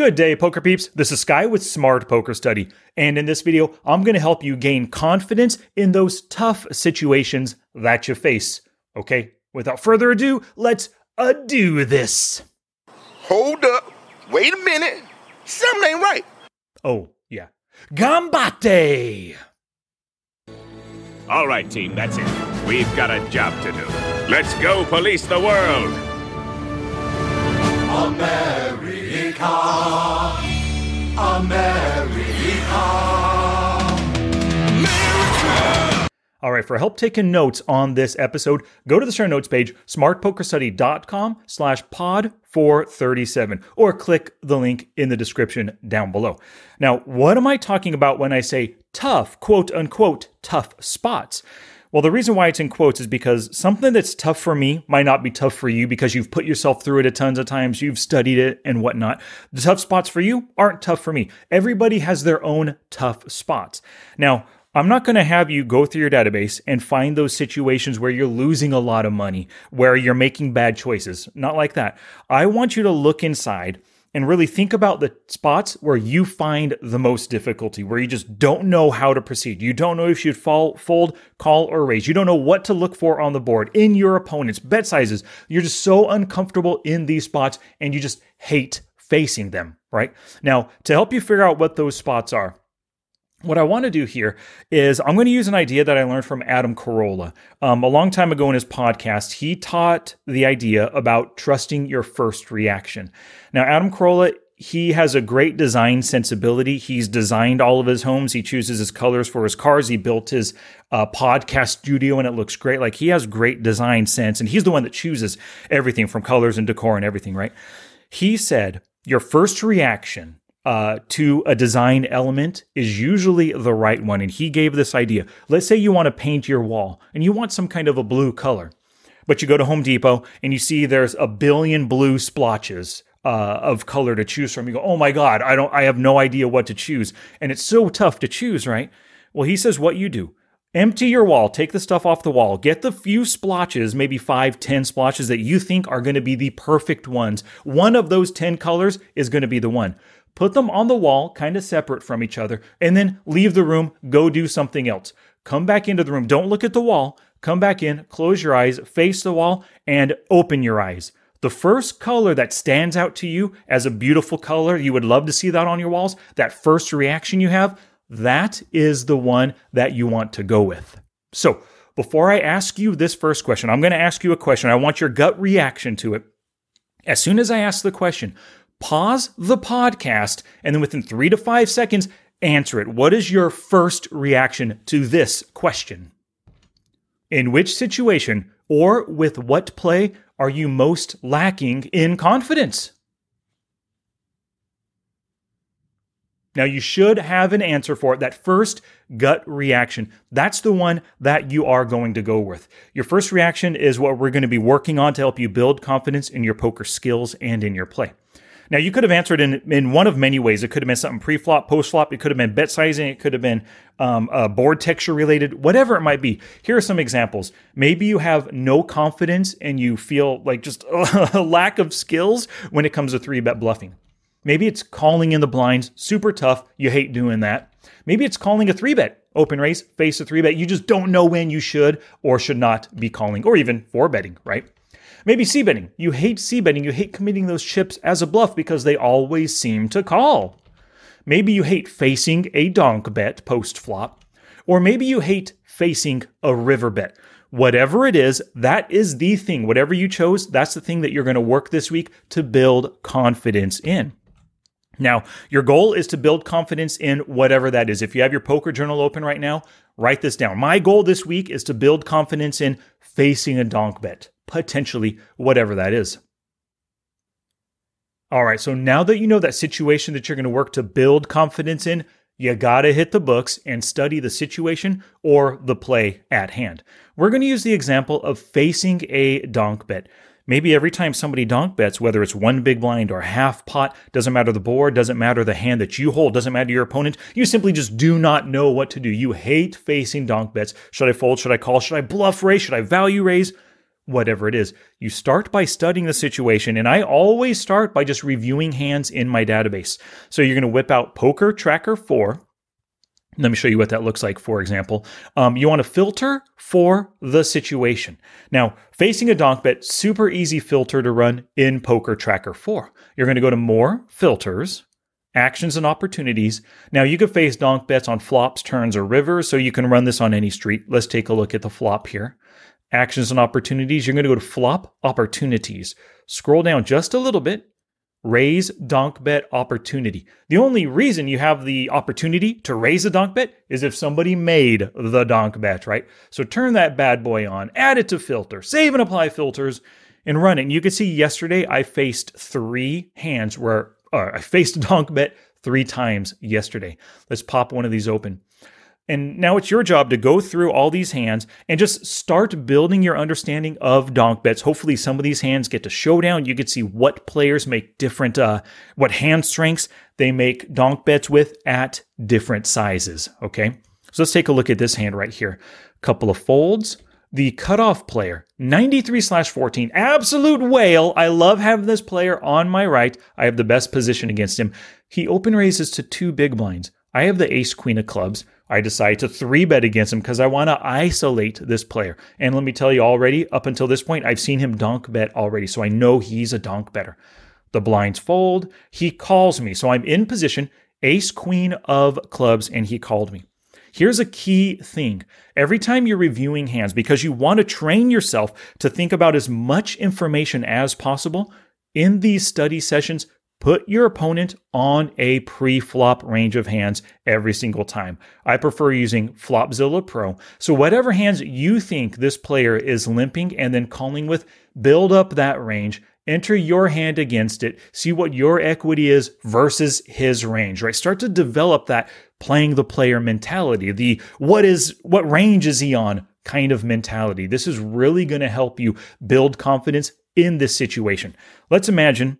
Good day, poker peeps. This is Sky with Smart Poker Study. And in this video, I'm going to help you gain confidence in those tough situations that you face. Okay, without further ado, let's do this. Hold up. Wait a minute. Something ain't right. Oh, yeah. Gambate! All right, team, that's it. We've got a job to do. Let's go police the world. America, America. All right, for help taking notes on this episode, go to the show notes page, smartpokerstudy.com slash pod 437, or click the link in the description down below. Now, what am I talking about when I say tough, quote unquote, tough spots? Well, the reason why it's in quotes is because something that's tough for me might not be tough for you because you've put yourself through it a tons of times, you've studied it and whatnot. The tough spots for you aren't tough for me. Everybody has their own tough spots. Now, I'm not going to have you go through your database and find those situations where you're losing a lot of money, where you're making bad choices. Not like that. I want you to look inside and really think about the spots where you find the most difficulty, where you just don't know how to proceed. You don't know if you'd fall, fold, call, or raise. You don't know what to look for on the board in your opponent's bet sizes. You're just so uncomfortable in these spots and you just hate facing them, right? Now, to help you figure out what those spots are, what I want to do here is I'm going to use an idea that I learned from Adam Carolla. Um, a long time ago in his podcast, he taught the idea about trusting your first reaction. Now, Adam Carolla, he has a great design sensibility. He's designed all of his homes. He chooses his colors for his cars. He built his uh, podcast studio and it looks great. Like he has great design sense and he's the one that chooses everything from colors and decor and everything, right? He said, Your first reaction uh, to a design element is usually the right one. And he gave this idea. Let's say you want to paint your wall and you want some kind of a blue color, but you go to Home Depot and you see there's a billion blue splotches. Uh, of color to choose from. You go, oh my God, I don't, I have no idea what to choose. And it's so tough to choose, right? Well, he says what you do. Empty your wall, take the stuff off the wall, get the few splotches, maybe five, ten splotches that you think are going to be the perfect ones. One of those 10 colors is going to be the one put them on the wall, kind of separate from each other, and then leave the room, go do something else. Come back into the room. Don't look at the wall. Come back in, close your eyes, face the wall, and open your eyes. The first color that stands out to you as a beautiful color, you would love to see that on your walls, that first reaction you have, that is the one that you want to go with. So, before I ask you this first question, I'm going to ask you a question. I want your gut reaction to it. As soon as I ask the question, pause the podcast, and then within three to five seconds, answer it. What is your first reaction to this question? In which situation or with what play are you most lacking in confidence? Now, you should have an answer for it. That first gut reaction, that's the one that you are going to go with. Your first reaction is what we're going to be working on to help you build confidence in your poker skills and in your play. Now, you could have answered in, in one of many ways. It could have been something pre flop, post flop. It could have been bet sizing. It could have been um, uh, board texture related, whatever it might be. Here are some examples. Maybe you have no confidence and you feel like just a lack of skills when it comes to three bet bluffing. Maybe it's calling in the blinds, super tough. You hate doing that. Maybe it's calling a three bet, open raise, face a three bet. You just don't know when you should or should not be calling, or even four betting, right? Maybe c betting. You hate c betting. You hate committing those chips as a bluff because they always seem to call. Maybe you hate facing a donk bet post flop. Or maybe you hate facing a river bet. Whatever it is, that is the thing. Whatever you chose, that's the thing that you're going to work this week to build confidence in. Now, your goal is to build confidence in whatever that is. If you have your poker journal open right now, write this down. My goal this week is to build confidence in facing a donk bet potentially whatever that is. All right, so now that you know that situation that you're going to work to build confidence in, you got to hit the books and study the situation or the play at hand. We're going to use the example of facing a donk bet. Maybe every time somebody donk bets, whether it's one big blind or half pot, doesn't matter the board, doesn't matter the hand that you hold, doesn't matter your opponent, you simply just do not know what to do. You hate facing donk bets. Should I fold? Should I call? Should I bluff raise? Should I value raise? Whatever it is. You start by studying the situation, and I always start by just reviewing hands in my database. So you're going to whip out Poker Tracker 4. Let me show you what that looks like, for example. Um, you want to filter for the situation. Now, facing a donk bet, super easy filter to run in Poker Tracker 4. You're going to go to More, Filters, Actions and Opportunities. Now, you could face donk bets on flops, turns, or rivers, so you can run this on any street. Let's take a look at the flop here actions and opportunities, you're going to go to flop opportunities. Scroll down just a little bit. Raise donk bet opportunity. The only reason you have the opportunity to raise a donk bet is if somebody made the donk bet, right? So turn that bad boy on, add it to filter, save and apply filters, and run it. And you can see yesterday I faced three hands where uh, I faced a donk bet three times yesterday. Let's pop one of these open. And now it's your job to go through all these hands and just start building your understanding of donk bets. Hopefully, some of these hands get to showdown. You can see what players make different, uh, what hand strengths they make donk bets with at different sizes. Okay. So let's take a look at this hand right here. Couple of folds. The cutoff player, 93 slash 14, absolute whale. I love having this player on my right. I have the best position against him. He open raises to two big blinds. I have the ace queen of clubs. I decide to three bet against him because I want to isolate this player. And let me tell you already, up until this point, I've seen him donk bet already. So I know he's a donk better. The blinds fold. He calls me. So I'm in position, ace queen of clubs, and he called me. Here's a key thing. Every time you're reviewing hands, because you want to train yourself to think about as much information as possible, in these study sessions, Put your opponent on a pre flop range of hands every single time. I prefer using Flopzilla Pro. So, whatever hands you think this player is limping and then calling with, build up that range. Enter your hand against it. See what your equity is versus his range, right? Start to develop that playing the player mentality, the what is, what range is he on kind of mentality. This is really going to help you build confidence in this situation. Let's imagine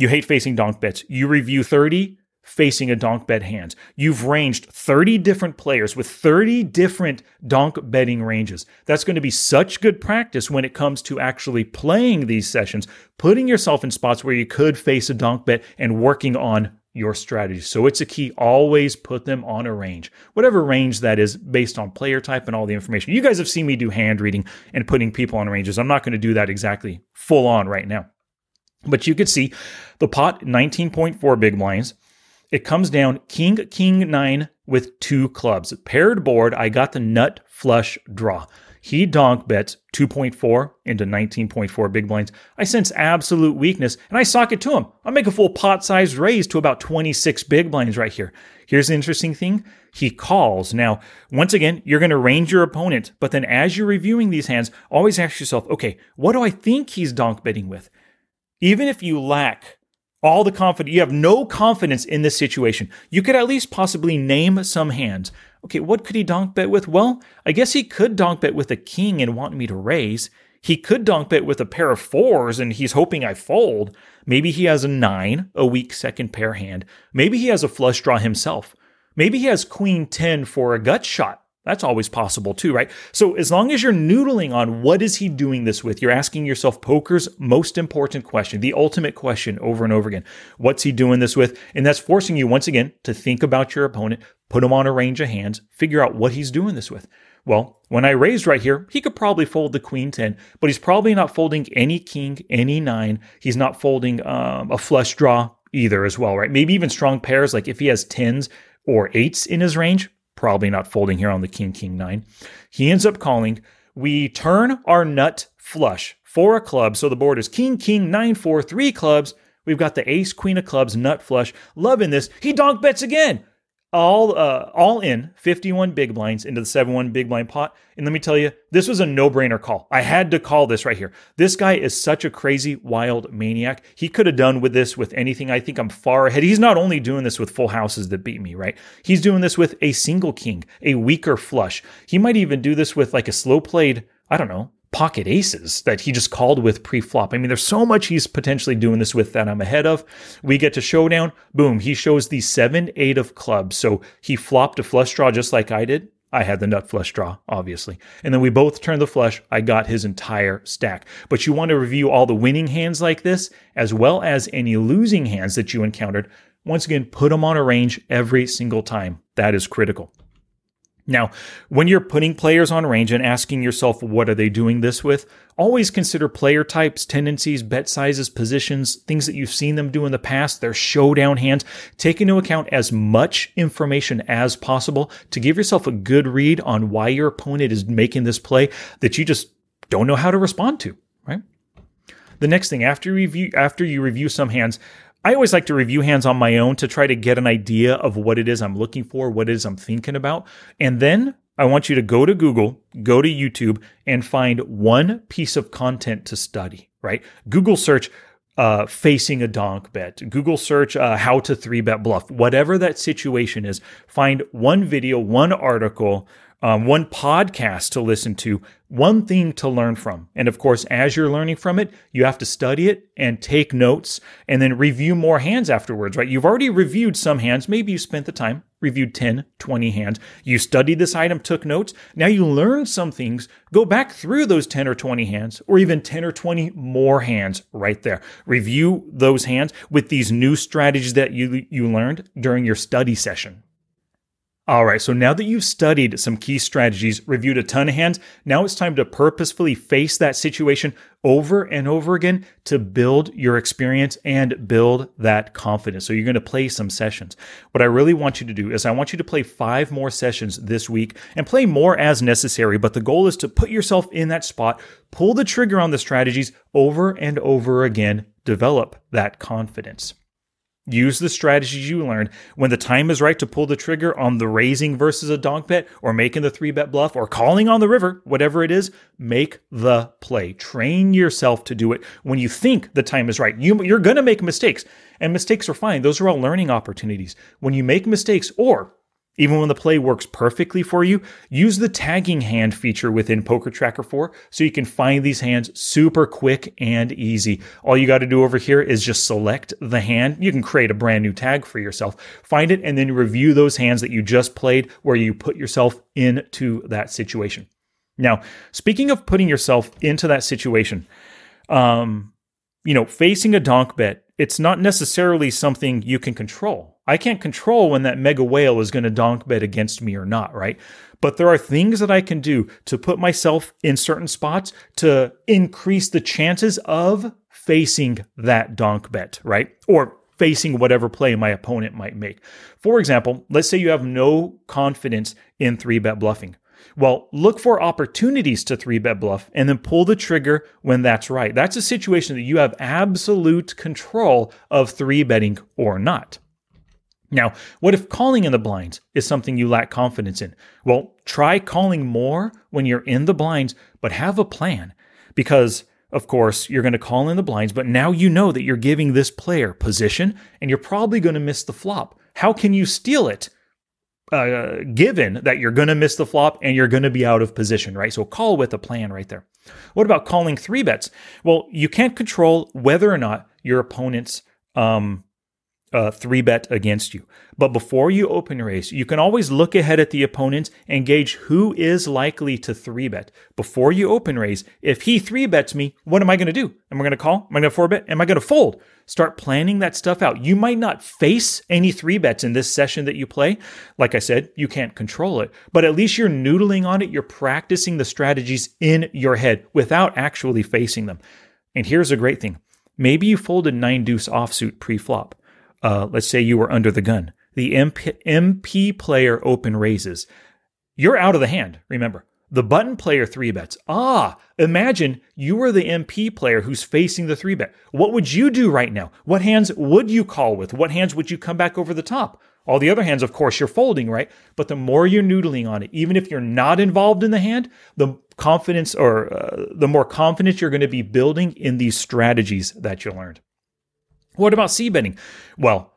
you hate facing donk bets. You review 30 facing a donk bet hands. You've ranged 30 different players with 30 different donk betting ranges. That's going to be such good practice when it comes to actually playing these sessions, putting yourself in spots where you could face a donk bet and working on your strategy. So it's a key. Always put them on a range, whatever range that is based on player type and all the information. You guys have seen me do hand reading and putting people on ranges. I'm not going to do that exactly full on right now. But you could see the pot 19.4 big blinds. It comes down king, king, nine with two clubs. Paired board, I got the nut flush draw. He donk bets 2.4 into 19.4 big blinds. I sense absolute weakness and I sock it to him. I make a full pot sized raise to about 26 big blinds right here. Here's the interesting thing he calls. Now, once again, you're going to range your opponent, but then as you're reviewing these hands, always ask yourself, okay, what do I think he's donk betting with? Even if you lack all the confidence, you have no confidence in this situation, you could at least possibly name some hands. Okay, what could he donk bet with? Well, I guess he could donk bet with a king and want me to raise. He could donk bet with a pair of fours and he's hoping I fold. Maybe he has a nine, a weak second pair hand. Maybe he has a flush draw himself. Maybe he has queen 10 for a gut shot. That's always possible too, right? So as long as you're noodling on what is he doing this with, you're asking yourself poker's most important question, the ultimate question over and over again. What's he doing this with? And that's forcing you once again to think about your opponent, put him on a range of hands, figure out what he's doing this with. Well, when I raised right here, he could probably fold the queen 10, but he's probably not folding any king, any nine. He's not folding um, a flush draw either as well, right? Maybe even strong pairs, like if he has tens or eights in his range, probably not folding here on the king, king nine. He ends up calling. We turn our nut flush for a club. So the board is king, king, nine, four, three clubs. We've got the ace, queen of clubs, nut flush. Loving this. He donk bets again all uh, all in 51 big blinds into the 7-1 big blind pot. And let me tell you, this was a no-brainer call. I had to call this right here. This guy is such a crazy, wild maniac. He could have done with this with anything. I think I'm far ahead. He's not only doing this with full houses that beat me, right? He's doing this with a single king, a weaker flush. He might even do this with like a slow played, I don't know, pocket aces that he just called with pre-flop. I mean, there's so much he's potentially doing this with that I'm ahead of. We get to showdown. Boom. He shows the seven, eight of clubs. So he flopped a flush draw just like I did. I had the nut flush draw, obviously. And then we both turned the flush. I got his entire stack. But you want to review all the winning hands like this, as well as any losing hands that you encountered. Once again, put them on a range every single time. That is critical. Now, when you're putting players on range and asking yourself, what are they doing this with? Always consider player types, tendencies, bet sizes, positions, things that you've seen them do in the past, their showdown hands. Take into account as much information as possible to give yourself a good read on why your opponent is making this play that you just don't know how to respond to, right? The next thing after you review after you review some hands, I always like to review hands on my own to try to get an idea of what it is I'm looking for, what it is I'm thinking about. And then I want you to go to Google, go to YouTube, and find one piece of content to study, right? Google search uh, facing a donk bet, Google search uh, how to three bet bluff, whatever that situation is. Find one video, one article, um, one podcast to listen to, one thing to learn from. And of course, as you're learning from it, you have to study it and take notes and then review more hands afterwards, right? You've already reviewed some hands. Maybe you spent the time, reviewed 10, 20 hands. You studied this item, took notes. Now you learn some things. Go back through those 10 or 20 hands, or even 10 or 20 more hands right there. Review those hands with these new strategies that you, you learned during your study session. All right, so now that you've studied some key strategies, reviewed a ton of hands, now it's time to purposefully face that situation over and over again to build your experience and build that confidence. So you're going to play some sessions. What I really want you to do is I want you to play five more sessions this week and play more as necessary, but the goal is to put yourself in that spot, pull the trigger on the strategies over and over again, develop that confidence. Use the strategies you learned when the time is right to pull the trigger on the raising versus a donk bet or making the three bet bluff or calling on the river, whatever it is, make the play. Train yourself to do it when you think the time is right. You, you're going to make mistakes, and mistakes are fine. Those are all learning opportunities. When you make mistakes, or even when the play works perfectly for you, use the tagging hand feature within Poker Tracker 4 so you can find these hands super quick and easy. All you got to do over here is just select the hand. You can create a brand new tag for yourself, find it, and then review those hands that you just played where you put yourself into that situation. Now, speaking of putting yourself into that situation, um, you know, facing a donk bet, it's not necessarily something you can control. I can't control when that mega whale is going to donk bet against me or not, right? But there are things that I can do to put myself in certain spots to increase the chances of facing that donk bet, right? Or facing whatever play my opponent might make. For example, let's say you have no confidence in three bet bluffing. Well, look for opportunities to three bet bluff and then pull the trigger when that's right. That's a situation that you have absolute control of three betting or not. Now, what if calling in the blinds is something you lack confidence in? Well, try calling more when you're in the blinds, but have a plan. Because, of course, you're going to call in the blinds, but now you know that you're giving this player position and you're probably going to miss the flop. How can you steal it? Uh, given that you're going to miss the flop and you're going to be out of position, right? So call with a plan right there. What about calling three bets? Well, you can't control whether or not your opponent's um, uh, three bet against you. But before you open raise, you can always look ahead at the opponent and gauge who is likely to three bet. Before you open raise, if he three bets me, what am I going to do? Am I going to call? Am I going to four bet? Am I going to fold? Start planning that stuff out. You might not face any three bets in this session that you play. Like I said, you can't control it, but at least you're noodling on it. You're practicing the strategies in your head without actually facing them. And here's a great thing. Maybe you folded nine deuce offsuit pre flop uh, let's say you were under the gun. The MP, MP player open raises. You're out of the hand, remember. The button player three bets. Ah, imagine you were the MP player who's facing the three bet. What would you do right now? What hands would you call with? What hands would you come back over the top? All the other hands, of course, you're folding, right? But the more you're noodling on it, even if you're not involved in the hand, the confidence or uh, the more confidence you're going to be building in these strategies that you learned. What about c betting? Well,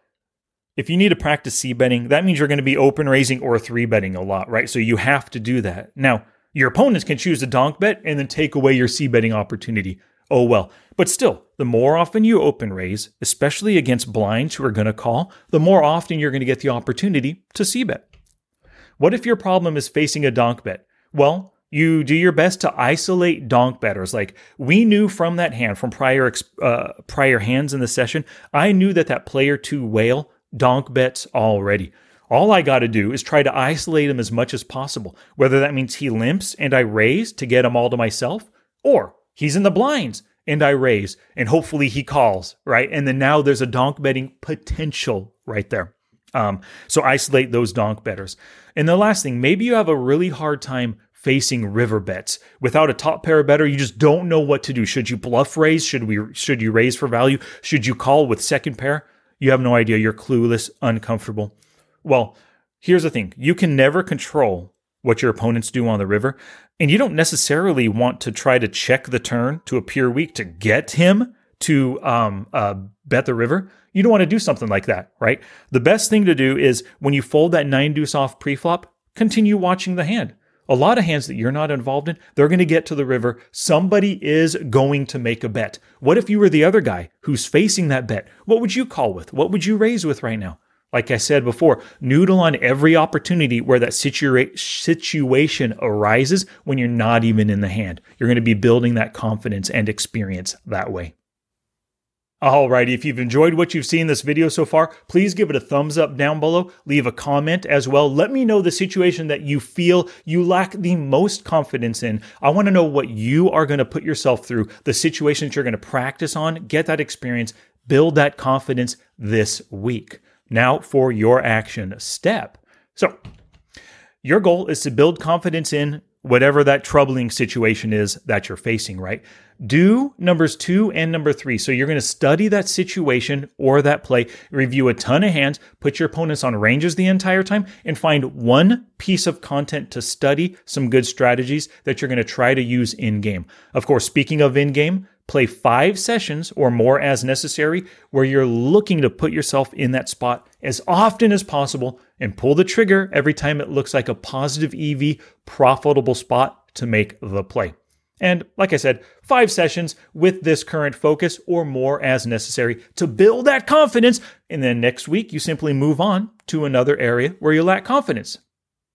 if you need to practice c betting, that means you're going to be open raising or three betting a lot, right? So you have to do that. Now, your opponents can choose to donk bet and then take away your c betting opportunity. Oh well. But still, the more often you open raise, especially against blinds who are going to call, the more often you're going to get the opportunity to c bet. What if your problem is facing a donk bet? Well, you do your best to isolate donk betters. Like we knew from that hand, from prior uh, prior hands in the session, I knew that that player two whale donk bets already. All I got to do is try to isolate him as much as possible, whether that means he limps and I raise to get him all to myself, or he's in the blinds and I raise and hopefully he calls, right? And then now there's a donk betting potential right there. Um, so isolate those donk betters. And the last thing, maybe you have a really hard time facing river bets. Without a top pair better, you just don't know what to do. Should you bluff raise? Should we should you raise for value? Should you call with second pair? You have no idea. You're clueless, uncomfortable. Well, here's the thing. You can never control what your opponents do on the river, and you don't necessarily want to try to check the turn to appear weak to get him to um, uh, bet the river. You don't want to do something like that, right? The best thing to do is when you fold that nine deuce off preflop, continue watching the hand a lot of hands that you're not involved in, they're going to get to the river. Somebody is going to make a bet. What if you were the other guy who's facing that bet? What would you call with? What would you raise with right now? Like I said before, noodle on every opportunity where that situa- situation arises when you're not even in the hand. You're going to be building that confidence and experience that way. Alrighty, if you've enjoyed what you've seen this video so far, please give it a thumbs up down below. Leave a comment as well. Let me know the situation that you feel you lack the most confidence in. I want to know what you are going to put yourself through, the situations you're going to practice on, get that experience, build that confidence this week. Now for your action step. So, your goal is to build confidence in whatever that troubling situation is that you're facing, right? Do numbers two and number three. So you're going to study that situation or that play, review a ton of hands, put your opponents on ranges the entire time, and find one piece of content to study some good strategies that you're going to try to use in game. Of course, speaking of in game, play five sessions or more as necessary where you're looking to put yourself in that spot as often as possible and pull the trigger every time it looks like a positive EV, profitable spot to make the play. And like I said, five sessions with this current focus or more as necessary to build that confidence. And then next week, you simply move on to another area where you lack confidence.